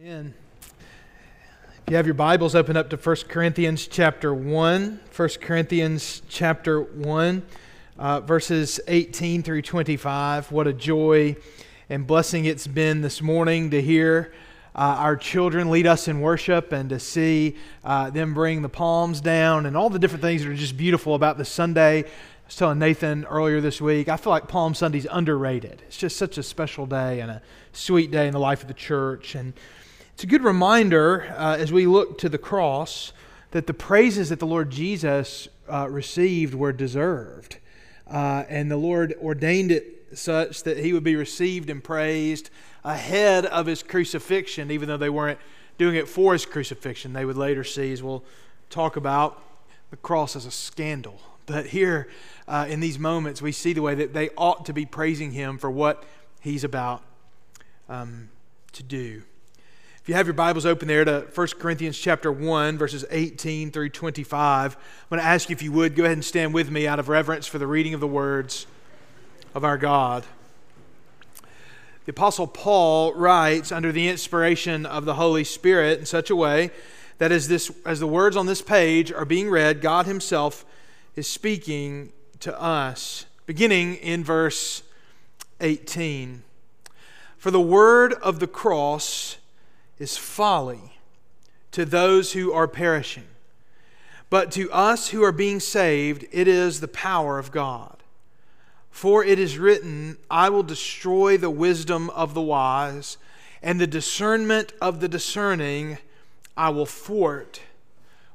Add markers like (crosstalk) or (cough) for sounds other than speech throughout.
Amen. If you have your Bibles, open up to 1 Corinthians chapter 1. 1 Corinthians chapter 1, uh, verses 18 through 25. What a joy and blessing it's been this morning to hear uh, our children lead us in worship and to see uh, them bring the palms down and all the different things that are just beautiful about the Sunday. I was telling Nathan earlier this week, I feel like Palm Sunday's underrated. It's just such a special day and a sweet day in the life of the church. And it's a good reminder uh, as we look to the cross that the praises that the Lord Jesus uh, received were deserved. Uh, and the Lord ordained it such that he would be received and praised ahead of his crucifixion, even though they weren't doing it for his crucifixion. They would later see, as we'll talk about, the cross as a scandal. But here uh, in these moments, we see the way that they ought to be praising him for what he's about um, to do. If you have your Bibles open there to 1 Corinthians chapter 1, verses 18 through 25, I'm going to ask you if you would go ahead and stand with me out of reverence for the reading of the words of our God. The Apostle Paul writes under the inspiration of the Holy Spirit in such a way that as, this, as the words on this page are being read, God Himself is speaking to us, beginning in verse 18. For the word of the cross is folly to those who are perishing. But to us who are being saved, it is the power of God. For it is written, I will destroy the wisdom of the wise, and the discernment of the discerning I will thwart.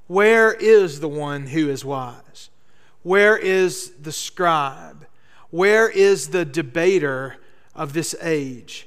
Where is the one who is wise? Where is the scribe? Where is the debater of this age?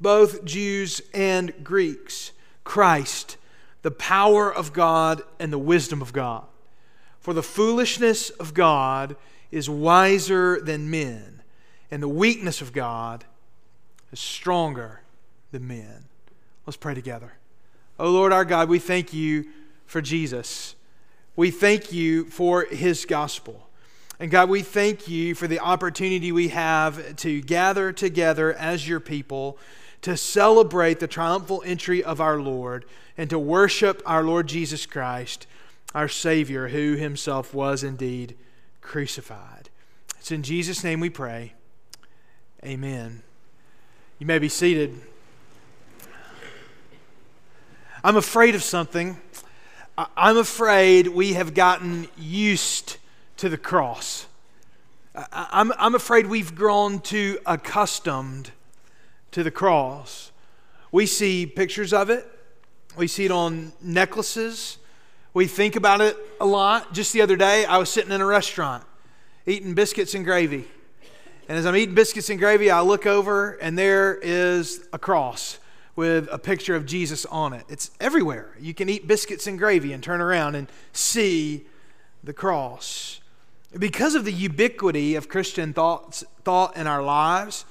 both Jews and Greeks, Christ, the power of God and the wisdom of God. For the foolishness of God is wiser than men, and the weakness of God is stronger than men. Let's pray together. Oh Lord our God, we thank you for Jesus. We thank you for his gospel. And God, we thank you for the opportunity we have to gather together as your people to celebrate the triumphal entry of our Lord and to worship our Lord Jesus Christ, our Savior, who himself was indeed crucified. It's in Jesus' name we pray. Amen. You may be seated. I'm afraid of something. I'm afraid we have gotten used to the cross. I'm, I'm afraid we've grown too accustomed to the cross. We see pictures of it, we see it on necklaces. We think about it a lot. Just the other day, I was sitting in a restaurant eating biscuits and gravy. And as I'm eating biscuits and gravy, I look over and there is a cross with a picture of Jesus on it. It's everywhere. You can eat biscuits and gravy and turn around and see the cross. Because of the ubiquity of Christian thoughts, thought in our lives,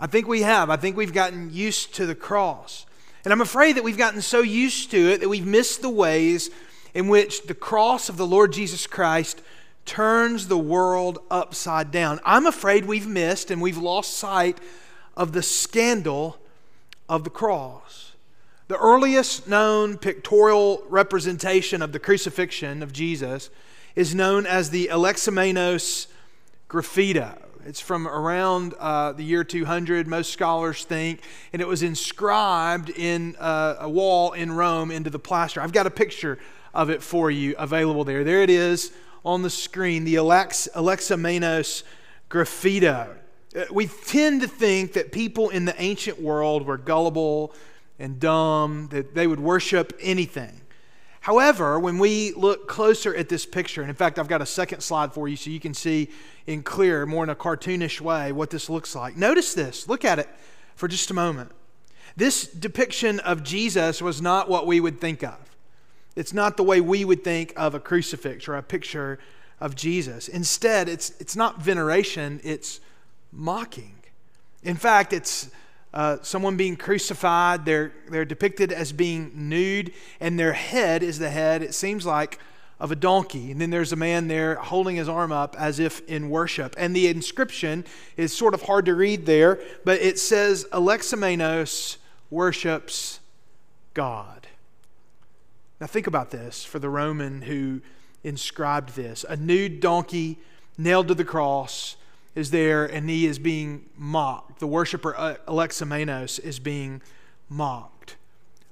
I think we have. I think we've gotten used to the cross. And I'm afraid that we've gotten so used to it that we've missed the ways in which the cross of the Lord Jesus Christ turns the world upside down. I'm afraid we've missed and we've lost sight of the scandal of the cross. The earliest known pictorial representation of the crucifixion of Jesus is known as the Alexamenos graffito. It's from around uh, the year 200, most scholars think, and it was inscribed in uh, a wall in Rome into the plaster. I've got a picture of it for you available there. There it is on the screen, the Alex, Alexamenos graffito. Uh, we tend to think that people in the ancient world were gullible and dumb, that they would worship anything. However, when we look closer at this picture, and in fact, I've got a second slide for you so you can see in clear, more in a cartoonish way, what this looks like. Notice this. Look at it for just a moment. This depiction of Jesus was not what we would think of. It's not the way we would think of a crucifix or a picture of Jesus. Instead, it's, it's not veneration, it's mocking. In fact, it's uh, someone being crucified. They're, they're depicted as being nude, and their head is the head, it seems like, of a donkey. And then there's a man there holding his arm up as if in worship. And the inscription is sort of hard to read there, but it says, Alexamenos worships God. Now, think about this for the Roman who inscribed this. A nude donkey nailed to the cross is there and he is being mocked. The worshiper uh, Alexamenos is being mocked.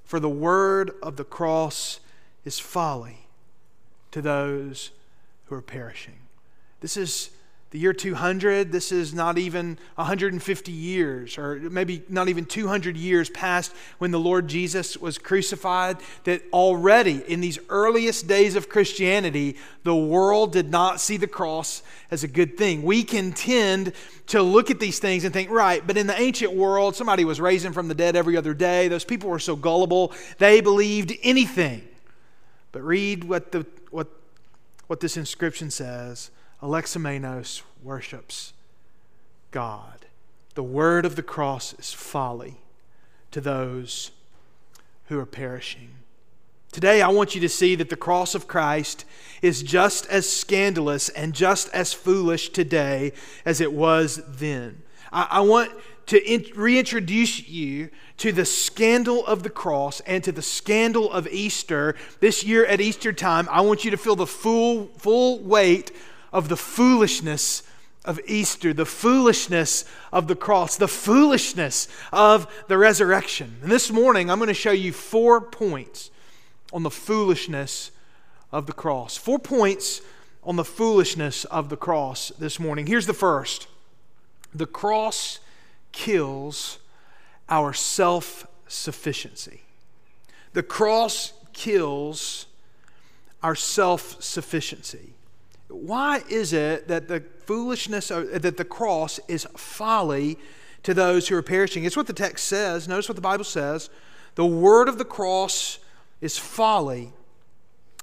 For the word of the cross is folly to those who are perishing. This is the year 200, this is not even 150 years, or maybe not even 200 years past when the Lord Jesus was crucified. That already in these earliest days of Christianity, the world did not see the cross as a good thing. We can tend to look at these things and think, right, but in the ancient world, somebody was raising from the dead every other day. Those people were so gullible, they believed anything. But read what, the, what, what this inscription says Alexamenos worships God. The word of the cross is folly to those who are perishing. Today, I want you to see that the cross of Christ is just as scandalous and just as foolish today as it was then. I, I want to in, reintroduce you to the scandal of the cross and to the scandal of Easter. This year at Easter time, I want you to feel the full, full weight of the foolishness of Easter, the foolishness of the cross, the foolishness of the resurrection. And this morning, I'm going to show you four points on the foolishness of the cross. Four points on the foolishness of the cross this morning. Here's the first the cross kills our self sufficiency. The cross kills our self sufficiency. Why is it that the foolishness, of, that the cross is folly to those who are perishing? It's what the text says. Notice what the Bible says. The word of the cross is folly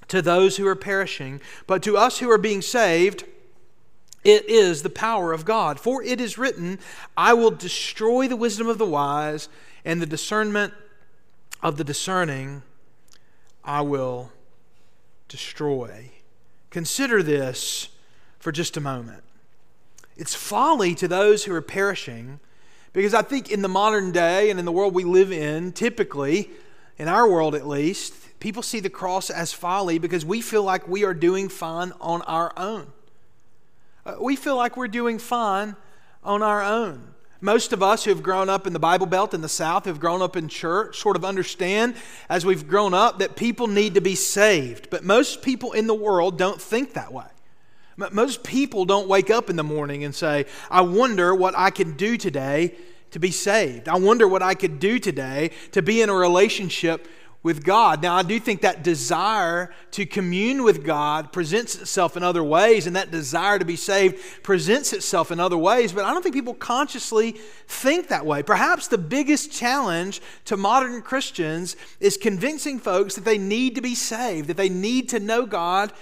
to those who are perishing, but to us who are being saved, it is the power of God. For it is written, I will destroy the wisdom of the wise, and the discernment of the discerning I will destroy. Consider this for just a moment. It's folly to those who are perishing because I think in the modern day and in the world we live in, typically, in our world at least, people see the cross as folly because we feel like we are doing fine on our own. Uh, we feel like we're doing fine on our own. Most of us who have grown up in the Bible Belt in the South, who have grown up in church, sort of understand as we've grown up that people need to be saved. But most people in the world don't think that way. Most people don't wake up in the morning and say, I wonder what I can do today to be saved. I wonder what I could do today to be in a relationship with God. Now, I do think that desire to commune with God presents itself in other ways, and that desire to be saved presents itself in other ways, but I don't think people consciously think that way. Perhaps the biggest challenge to modern Christians is convincing folks that they need to be saved, that they need to know God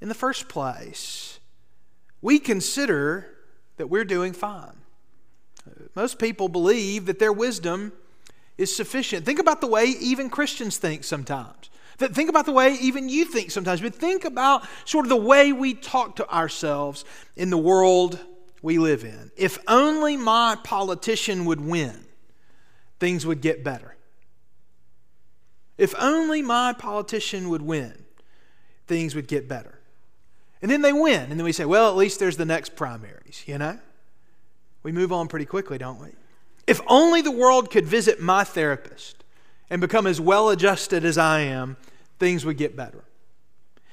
in the first place. We consider that we're doing fine. Most people believe that their wisdom is sufficient. Think about the way even Christians think sometimes. Think about the way even you think sometimes, but think about sort of the way we talk to ourselves in the world we live in. If only my politician would win, things would get better. If only my politician would win, things would get better. And then they win, and then we say, well, at least there's the next primaries, you know? We move on pretty quickly, don't we? If only the world could visit my therapist and become as well adjusted as I am, things would get better.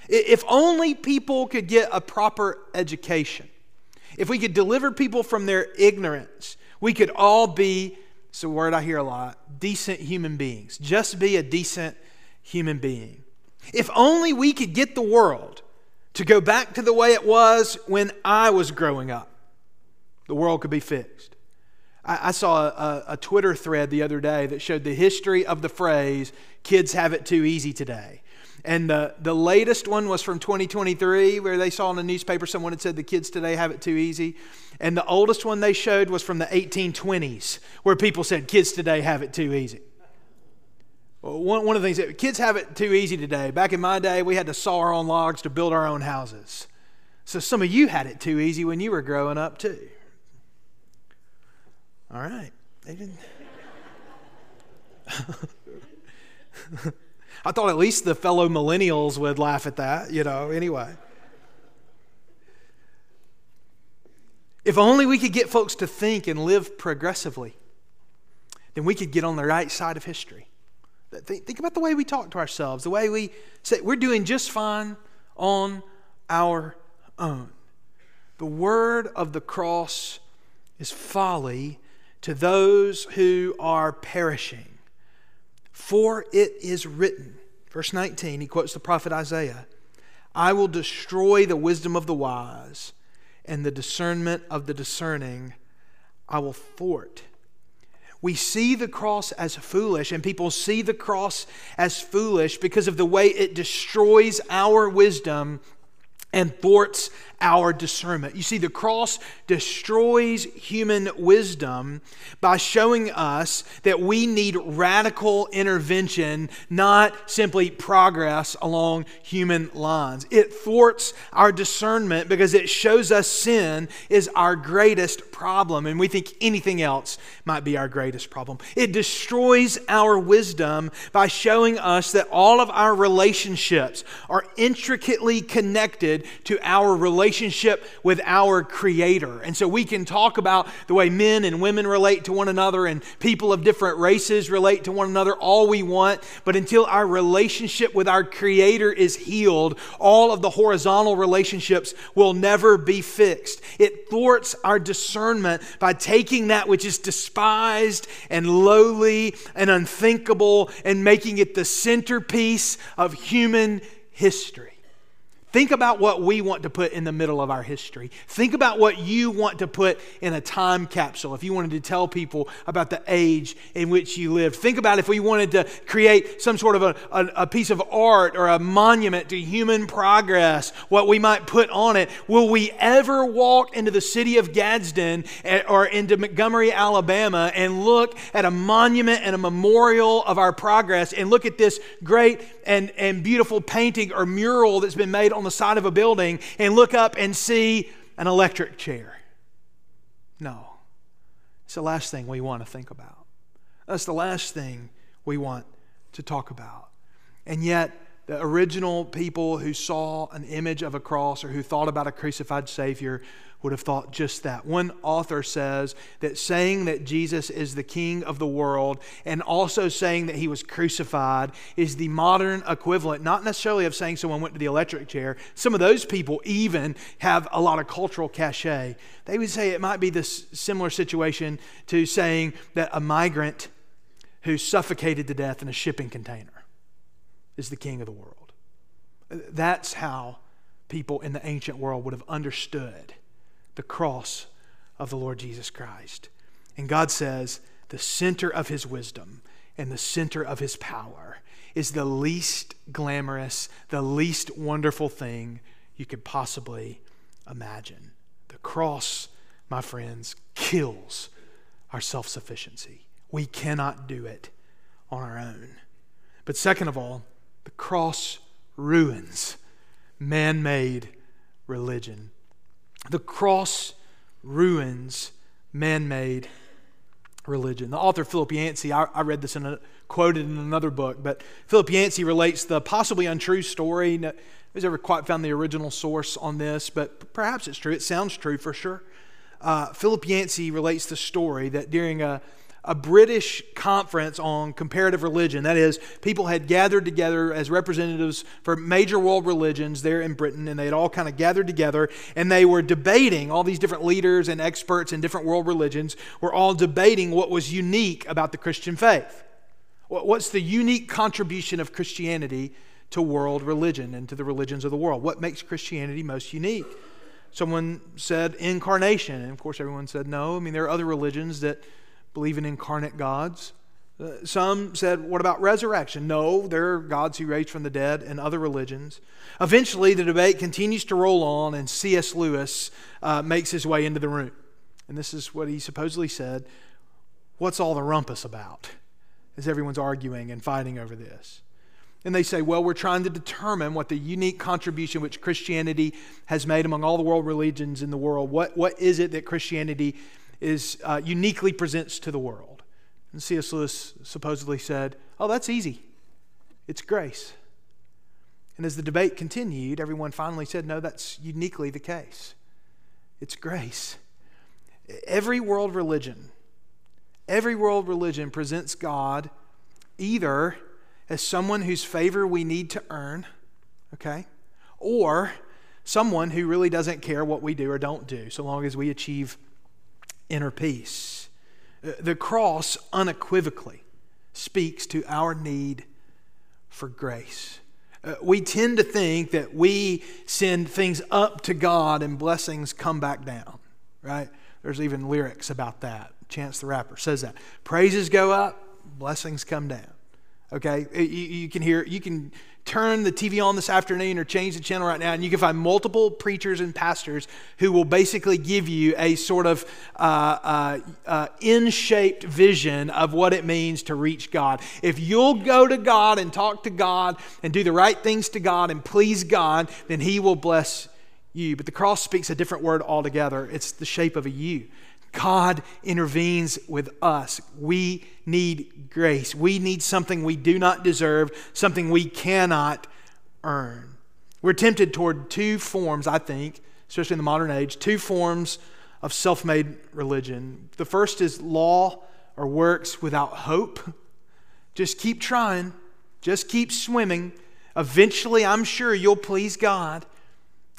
If only people could get a proper education, if we could deliver people from their ignorance, we could all be, it's a word I hear a lot, decent human beings. Just be a decent human being. If only we could get the world to go back to the way it was when I was growing up, the world could be fixed. I, I saw a, a Twitter thread the other day that showed the history of the phrase, kids have it too easy today. And the, the latest one was from 2023, where they saw in the newspaper someone had said the kids today have it too easy. And the oldest one they showed was from the 1820s, where people said kids today have it too easy. One, one of the things that kids have it too easy today. Back in my day, we had to saw our own logs to build our own houses. So some of you had it too easy when you were growing up, too. All right. They didn't. (laughs) I thought at least the fellow millennials would laugh at that, you know, anyway. If only we could get folks to think and live progressively, then we could get on the right side of history. Think about the way we talk to ourselves, the way we say we're doing just fine on our own. The word of the cross is folly to those who are perishing. For it is written, verse 19, he quotes the prophet Isaiah I will destroy the wisdom of the wise, and the discernment of the discerning I will thwart. We see the cross as foolish, and people see the cross as foolish because of the way it destroys our wisdom and thwarts our discernment. You see, the cross destroys human wisdom by showing us that we need radical intervention, not simply progress along human lines. It thwarts our discernment because it shows us sin is our greatest problem, and we think anything else might be our greatest problem. It destroys our wisdom by showing us that all of our relationships are intricately connected to our relationship relationship with our Creator. And so we can talk about the way men and women relate to one another and people of different races relate to one another all we want, but until our relationship with our Creator is healed, all of the horizontal relationships will never be fixed. It thwarts our discernment by taking that which is despised and lowly and unthinkable and making it the centerpiece of human history. Think about what we want to put in the middle of our history. Think about what you want to put in a time capsule if you wanted to tell people about the age in which you lived. Think about if we wanted to create some sort of a, a, a piece of art or a monument to human progress, what we might put on it. Will we ever walk into the city of Gadsden eh, or into Montgomery, Alabama, and look at a monument and a memorial of our progress and look at this great and, and beautiful painting or mural that's been made on on the side of a building and look up and see an electric chair. No. It's the last thing we want to think about. That's the last thing we want to talk about. And yet, the original people who saw an image of a cross or who thought about a crucified Savior would have thought just that. One author says that saying that Jesus is the King of the world and also saying that he was crucified is the modern equivalent, not necessarily of saying someone went to the electric chair. Some of those people even have a lot of cultural cachet. They would say it might be this similar situation to saying that a migrant who suffocated to death in a shipping container is the King of the world. That's how people in the ancient world would have understood the cross of the Lord Jesus Christ. And God says the center of his wisdom and the center of his power is the least glamorous, the least wonderful thing you could possibly imagine. The cross, my friends, kills our self sufficiency. We cannot do it on our own. But second of all, the cross ruins man made religion. The cross ruins man made religion. The author Philip Yancey, I, I, read this in a, quoted in another book, but Philip Yancey relates the possibly untrue story. Nobody's ever quite found the original source on this, but perhaps it's true. It sounds true for sure. Uh, Philip Yancey relates the story that during a a British conference on comparative religion. That is, people had gathered together as representatives for major world religions there in Britain, and they had all kind of gathered together and they were debating, all these different leaders and experts in different world religions were all debating what was unique about the Christian faith. What's the unique contribution of Christianity to world religion and to the religions of the world? What makes Christianity most unique? Someone said incarnation. And of course, everyone said no. I mean, there are other religions that believe in incarnate gods. Uh, some said, What about resurrection? No, there are gods who raised from the dead in other religions. Eventually, the debate continues to roll on, and C.S. Lewis uh, makes his way into the room. And this is what he supposedly said What's all the rumpus about? As everyone's arguing and fighting over this. And they say, well, we're trying to determine what the unique contribution which Christianity has made among all the world religions in the world. What, what is it that Christianity is uh, uniquely presents to the world? And C.S. Lewis supposedly said, oh, that's easy. It's grace. And as the debate continued, everyone finally said, no, that's uniquely the case. It's grace. Every world religion, every world religion presents God either as someone whose favor we need to earn, okay? Or someone who really doesn't care what we do or don't do, so long as we achieve inner peace. Uh, the cross unequivocally speaks to our need for grace. Uh, we tend to think that we send things up to God and blessings come back down, right? There's even lyrics about that. Chance the Rapper says that. Praises go up, blessings come down. Okay, you, you, can hear, you can turn the TV on this afternoon or change the channel right now, and you can find multiple preachers and pastors who will basically give you a sort of uh, uh, uh, in shaped vision of what it means to reach God. If you'll go to God and talk to God and do the right things to God and please God, then He will bless you. But the cross speaks a different word altogether. It's the shape of a U. God intervenes with us. We need grace. We need something we do not deserve, something we cannot earn. We're tempted toward two forms, I think, especially in the modern age, two forms of self made religion. The first is law or works without hope. Just keep trying, just keep swimming. Eventually, I'm sure you'll please God.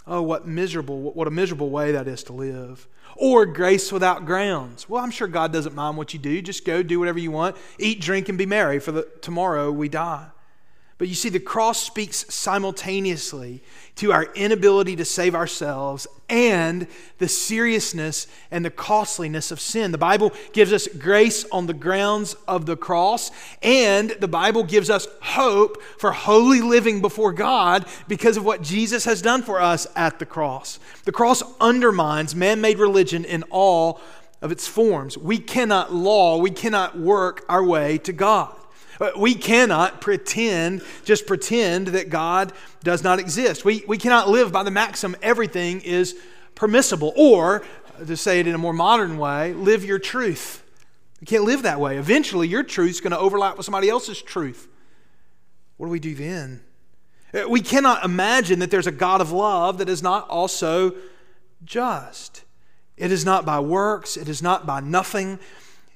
Oh, what miserable, what a miserable way that is to live. Or grace without grounds. Well, I'm sure God doesn't mind what you do. Just go do whatever you want. Eat, drink, and be merry, for the, tomorrow we die. But you see, the cross speaks simultaneously to our inability to save ourselves and the seriousness and the costliness of sin. The Bible gives us grace on the grounds of the cross, and the Bible gives us hope for holy living before God because of what Jesus has done for us at the cross. The cross undermines man made religion in all of its forms. We cannot law, we cannot work our way to God. Uh, we cannot pretend, just pretend that God does not exist. We, we cannot live by the maxim everything is permissible. Or, to say it in a more modern way, live your truth. You can't live that way. Eventually, your truth is going to overlap with somebody else's truth. What do we do then? Uh, we cannot imagine that there's a God of love that is not also just. It is not by works, it is not by nothing.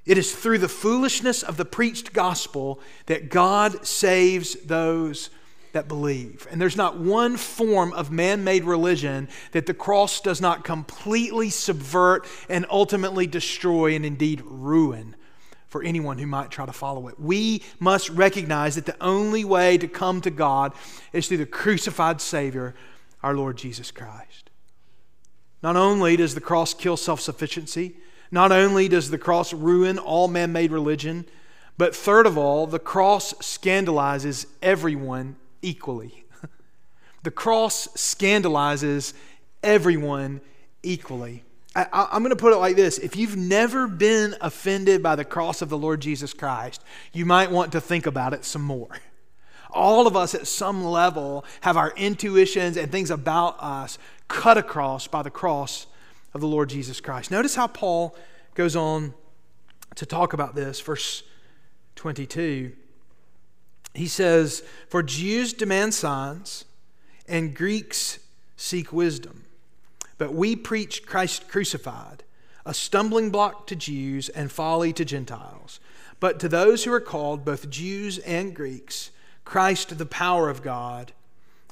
It is through the foolishness of the preached gospel that God saves those that believe. And there's not one form of man made religion that the cross does not completely subvert and ultimately destroy and indeed ruin for anyone who might try to follow it. We must recognize that the only way to come to God is through the crucified Savior, our Lord Jesus Christ. Not only does the cross kill self sufficiency, not only does the cross ruin all man made religion, but third of all, the cross scandalizes everyone equally. (laughs) the cross scandalizes everyone equally. I, am going to put it like this if you've never been offended by the cross of the Lord Jesus Christ, you might want to think about it some more. (laughs) All of us at some level have our intuitions and things about us cut across by the cross of the Lord Jesus Christ. Notice how Paul goes on to talk about this, verse 22. He says, For Jews demand signs, and Greeks seek wisdom. But we preach Christ crucified, a stumbling block to Jews and folly to Gentiles. But to those who are called, both Jews and Greeks, Christ the power of God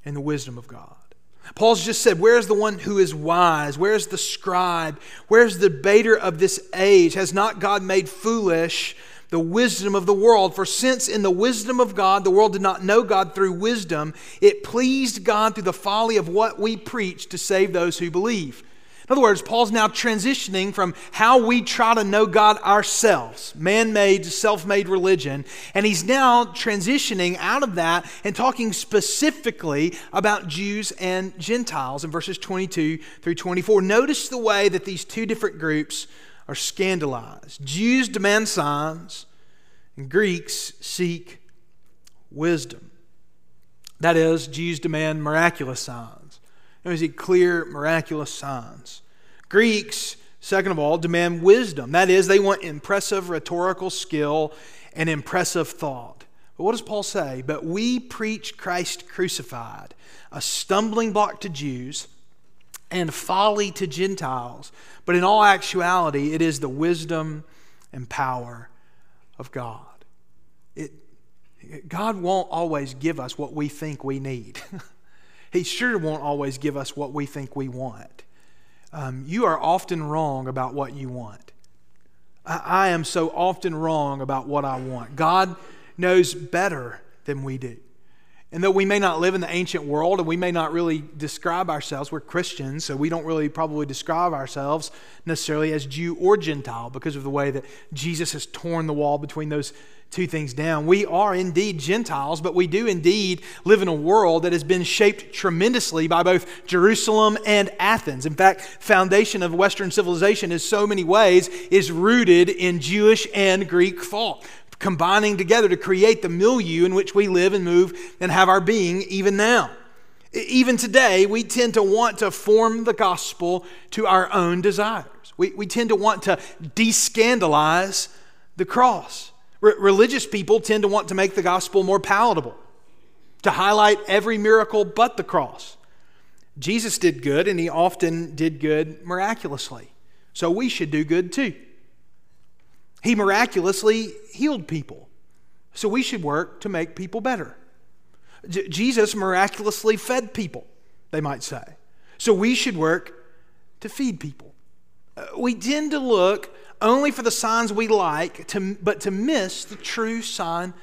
and the wisdom of God. Paul's just said, Where's the one who is wise? Where's the scribe? Where's the debater of this age? Has not God made foolish the wisdom of the world? For since in the wisdom of God the world did not know God through wisdom, it pleased God through the folly of what we preach to save those who believe. In other words, Paul's now transitioning from how we try to know God ourselves, man made, self made religion, and he's now transitioning out of that and talking specifically about Jews and Gentiles in verses 22 through 24. Notice the way that these two different groups are scandalized. Jews demand signs, and Greeks seek wisdom. That is, Jews demand miraculous signs we see clear, miraculous signs. Greeks, second of all, demand wisdom. That is, they want impressive rhetorical skill and impressive thought. But what does Paul say? But we preach Christ crucified, a stumbling block to Jews and folly to Gentiles. But in all actuality, it is the wisdom and power of God. It, God won't always give us what we think we need. (laughs) He sure won't always give us what we think we want. Um, you are often wrong about what you want. I, I am so often wrong about what I want. God knows better than we do. And though we may not live in the ancient world and we may not really describe ourselves, we're Christians, so we don't really probably describe ourselves necessarily as Jew or Gentile because of the way that Jesus has torn the wall between those two things down. We are indeed Gentiles, but we do indeed live in a world that has been shaped tremendously by both Jerusalem and Athens. In fact, foundation of Western civilization in so many ways is rooted in Jewish and Greek thought combining together to create the milieu in which we live and move and have our being even now. Even today, we tend to want to form the gospel to our own desires. We, we tend to want to descandalize the cross religious people tend to want to make the gospel more palatable, to highlight every miracle but the cross. Jesus did good, and he often did good miraculously. So we should do good too. He miraculously healed people. So we should work to make people better. J- Jesus miraculously fed people, they might say. So we should work to feed people. Uh, we tend to look only for the signs we like, to, but to miss the true sign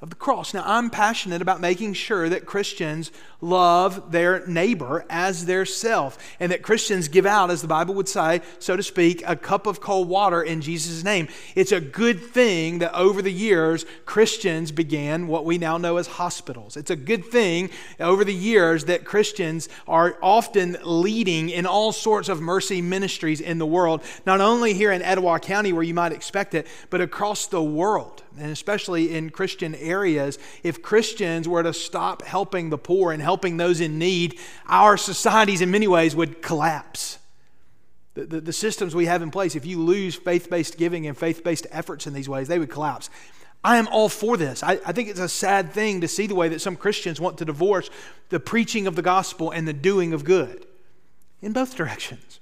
of the cross. Now, I'm passionate about making sure that Christians love their neighbor as their self, and that Christians give out, as the Bible would say, so to speak, a cup of cold water in Jesus' name. It's a good thing that over the years, Christians began what we now know as hospitals. It's a good thing over the years that Christians are often leading in all sorts of mercy ministries in the world, not only here in Etowah County, where you might expect it, but across the world and especially in Christian areas, if Christians were to stop helping the poor and helping those in need, our societies in many ways would collapse. The, the, the systems we have in place, if you lose faith based giving and faith based efforts in these ways, they would collapse. I am all for this. I, I think it's a sad thing to see the way that some Christians want to divorce the preaching of the gospel and the doing of good in both directions.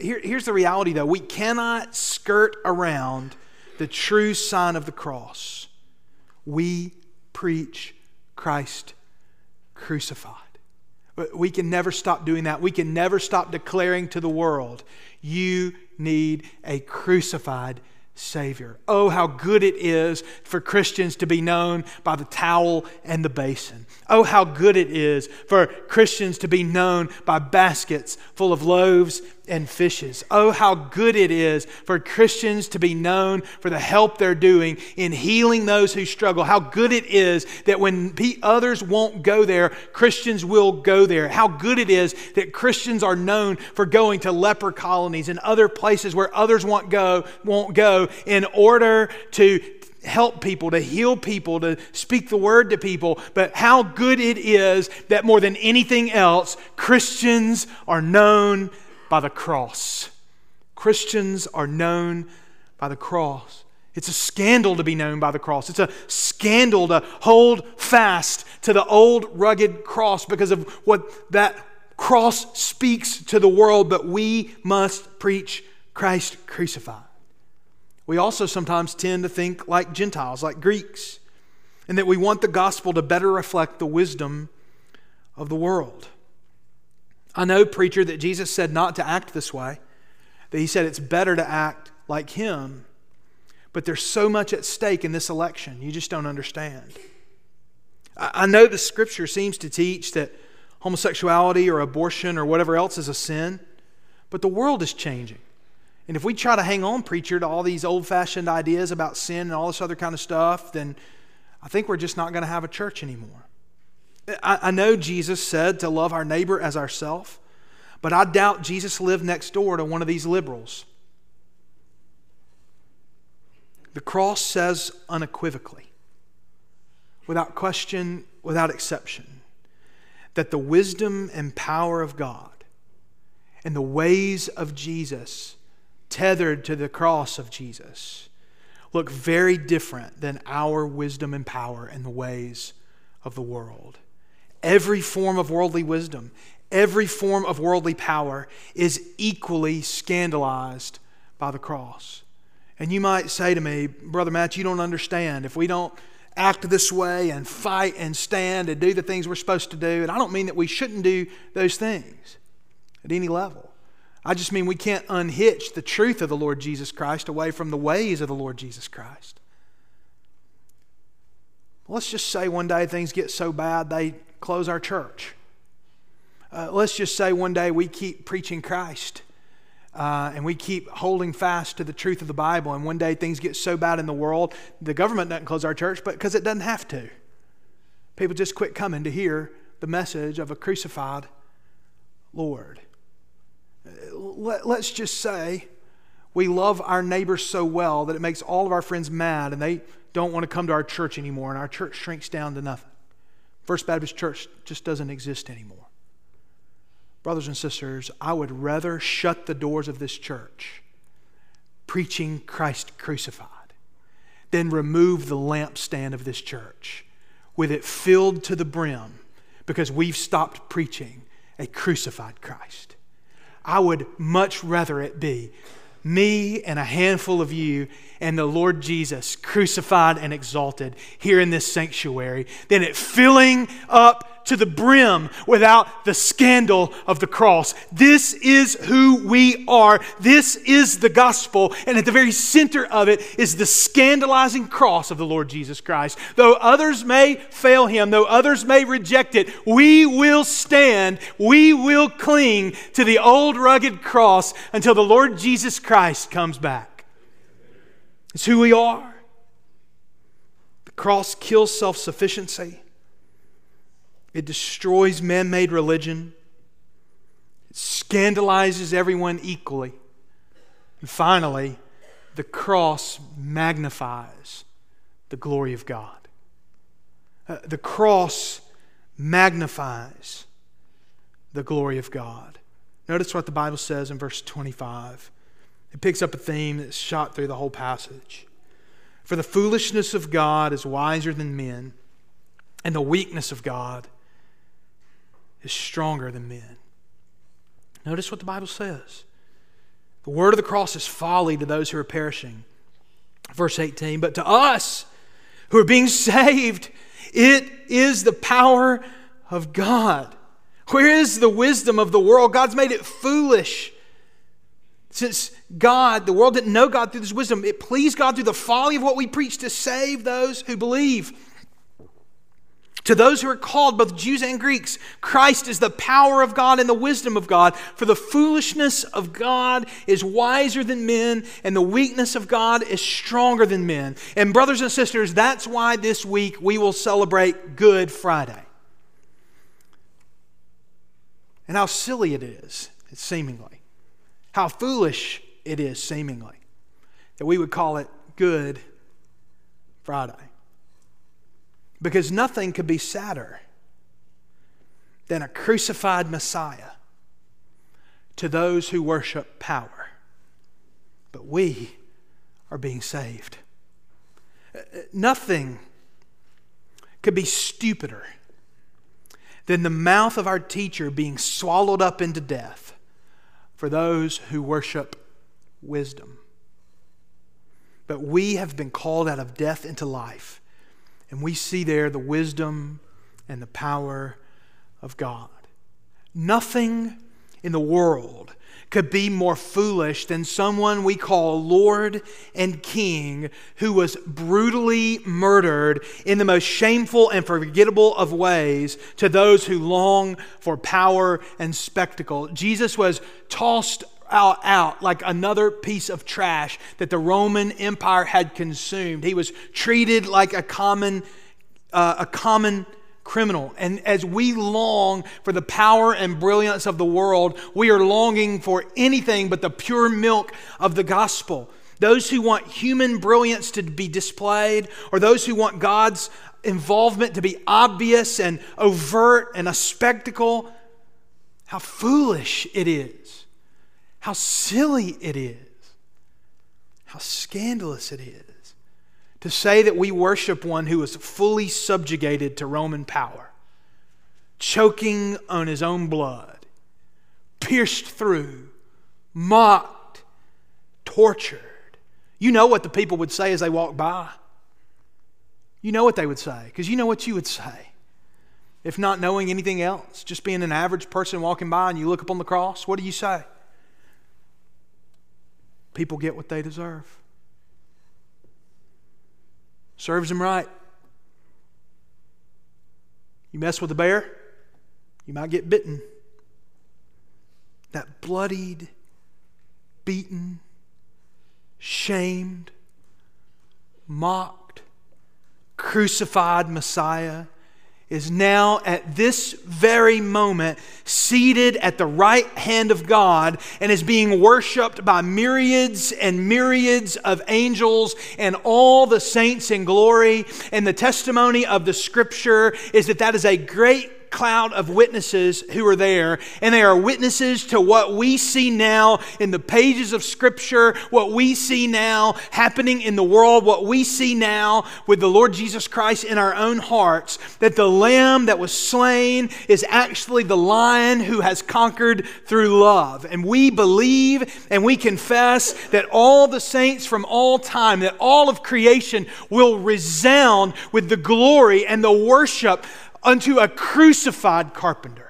Here, here's the reality, though we cannot skirt around the true sign of the cross. We preach Christ crucified. We can never stop doing that. We can never stop declaring to the world, you need a crucified Savior. Oh, how good it is for Christians to be known by the towel and the basin. Oh, how good it is for Christians to be known by baskets full of loaves and fishes. Oh, how good it is for Christians to be known for the help they're doing in healing those who struggle. How good it is that when others won't go there, Christians will go there. How good it is that Christians are known for going to leper colonies and other places where others won't go, won't go in order to help people, to heal people, to speak the word to people, but how good it is that more than anything else, Christians are known by the cross. Christians are known by the cross. It's a scandal to be known by the cross. It's a scandal to hold fast to the old rugged cross because of what that cross speaks to the world, but we must preach Christ crucified. We also sometimes tend to think like Gentiles, like Greeks, and that we want the gospel to better reflect the wisdom of the world. I know, preacher, that Jesus said not to act this way, that he said it's better to act like him. But there's so much at stake in this election, you just don't understand. I know the scripture seems to teach that homosexuality or abortion or whatever else is a sin. But the world is changing. And if we try to hang on, preacher, to all these old fashioned ideas about sin and all this other kind of stuff, then I think we're just not going to have a church anymore. I, know Jesus said to love our neighbor as ourself, but I doubt Jesus lived next door to one of these liberals. The cross says unequivocally, without question, without exception, that the wisdom and power of God and the ways of Jesus, tethered to the cross of Jesus, look very different than our wisdom and power and the ways of the world. Every form of worldly wisdom, every form of worldly power is equally scandalized by the cross. And you might say to me, Brother Matt, you don't understand. If we don't act this way and fight and stand and do the things we're supposed to do, and I don't mean that we shouldn't do those things at any level. I just mean we can't unhitch the truth of the Lord Jesus Christ away from the ways of the Lord Jesus Christ. Let's just say one day things get so bad they close our church. Uh, let's just say one day we keep preaching Christ uh, and we keep holding fast to the truth of the Bible, and one day things get so bad in the world, the government doesn't close our church, but because it doesn't have to. People just quit coming to hear the message of a crucified Lord. Let, let's just say we love our neighbors so well that it makes all of our friends mad and they don't want to come to our church anymore, and our church shrinks down to nothing. First Baptist Church just doesn't exist anymore. Brothers and sisters, I would rather shut the doors of this church preaching Christ crucified than remove the lampstand of this church with it filled to the brim because we've stopped preaching a crucified Christ. I would much rather it be me and a handful of you and the Lord Jesus crucified and exalted here in this sanctuary. Then it filling up to the brim without the scandal of the cross. This is who we are. This is the gospel. And at the very center of it is the scandalizing cross of the Lord Jesus Christ. Though others may fail him, though others may reject it, we will stand, we will cling to the old rugged cross until the Lord Jesus Christ comes back. It's who we are. The cross kills self sufficiency. It destroys man made religion. It scandalizes everyone equally. And finally, the cross magnifies the glory of God. Uh, the cross magnifies the glory of God. Notice what the Bible says in verse 25. It picks up a theme that's shot through the whole passage. For the foolishness of God is wiser than men, and the weakness of God is stronger than men. Notice what the Bible says. The word of the cross is folly to those who are perishing. Verse 18, but to us who are being saved, it is the power of God. Where is the wisdom of the world? God's made it foolish. Since God, the world didn't know God through this wisdom, it pleased God through the folly of what we preach to save those who believe. To those who are called, both Jews and Greeks, Christ is the power of God and the wisdom of God. For the foolishness of God is wiser than men, and the weakness of God is stronger than men. And, brothers and sisters, that's why this week we will celebrate Good Friday. And how silly it is, seemingly. How foolish it is, seemingly, that we would call it Good Friday. Because nothing could be sadder than a crucified Messiah to those who worship power. But we are being saved. Nothing could be stupider than the mouth of our teacher being swallowed up into death for those who worship wisdom. But we have been called out of death into life and we see there the wisdom and the power of God. Nothing in the world could be more foolish than someone we call Lord and King who was brutally murdered in the most shameful and forgettable of ways to those who long for power and spectacle. Jesus was tossed out like another piece of trash that the Roman Empire had consumed. He was treated like a common, uh, a common criminal. And as we long for the power and brilliance of the world, we are longing for anything but the pure milk of the gospel. Those who want human brilliance to be displayed, or those who want God's involvement to be obvious and overt and a spectacle, how foolish it is, how silly it is, how scandalous it is to say that we worship one who is fully subjugated to Roman power, choking on his own blood, pierced through, mocked, tortured. You know what the people would say as they walk by. You know what they would say, because you know what you would say. If not knowing anything else, just being an average person walking by and you look up on the cross, what do you say? People get what they deserve. Serves them right. You mess with a bear, you might get bitten. That bloodied, beaten, shamed, mocked, crucified Messiah is now at this very moment seated at the right hand of God and is being worshiped by myriads and myriads of angels and all the saints in glory. And the testimony of the scripture is that that is a great cloud of witnesses who are there, and they are witnesses to what we see now in the pages of Scripture, what we see now happening in the world, what we see now with the Lord Jesus Christ in our own hearts, that the Lamb that was slain is actually the Lion who has conquered through love. And we believe and we confess that all the saints from all time, that all of creation will resound with the glory and the worship unto a crucified carpenter.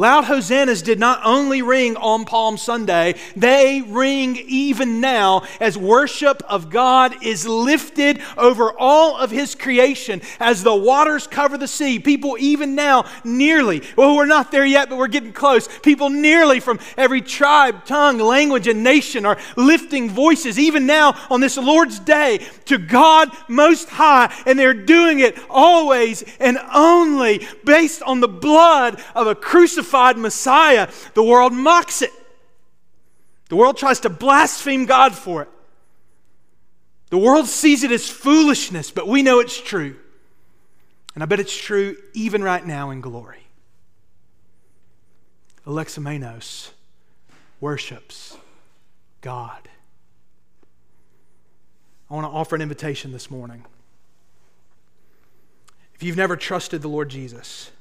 Loud hosannas did not only ring on Palm Sunday, they ring even now as worship of God is lifted over all of His creation. As the waters cover the sea, people even now nearly, well, we're not there yet, but we're getting close. People nearly from every tribe, tongue, language, and nation are lifting voices, even now on this Lord's day, to God Most High. And they're doing it always and only based on the blood of a crucified crucified Messiah, the world mocks it. The world tries to blaspheme God for it. The world sees it as foolishness, but we know it's true. And I bet it's true even right now in glory. Alexamenos worships God. I want to offer an invitation this morning. If you've never trusted the Lord Jesus,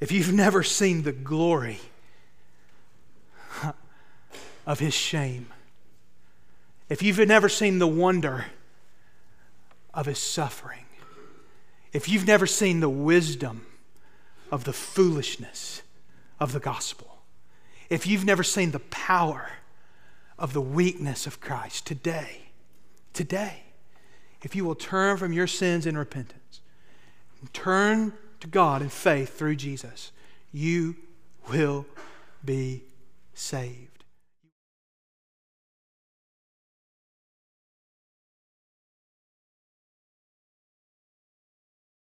if you've never seen the glory of his shame, if you've never seen the wonder of his suffering, if you've never seen the wisdom of the foolishness of the gospel, if you've never seen the power of the weakness of Christ, today, today, if you will turn from your sins in repentance, turn to God in faith through Jesus, you will be saved.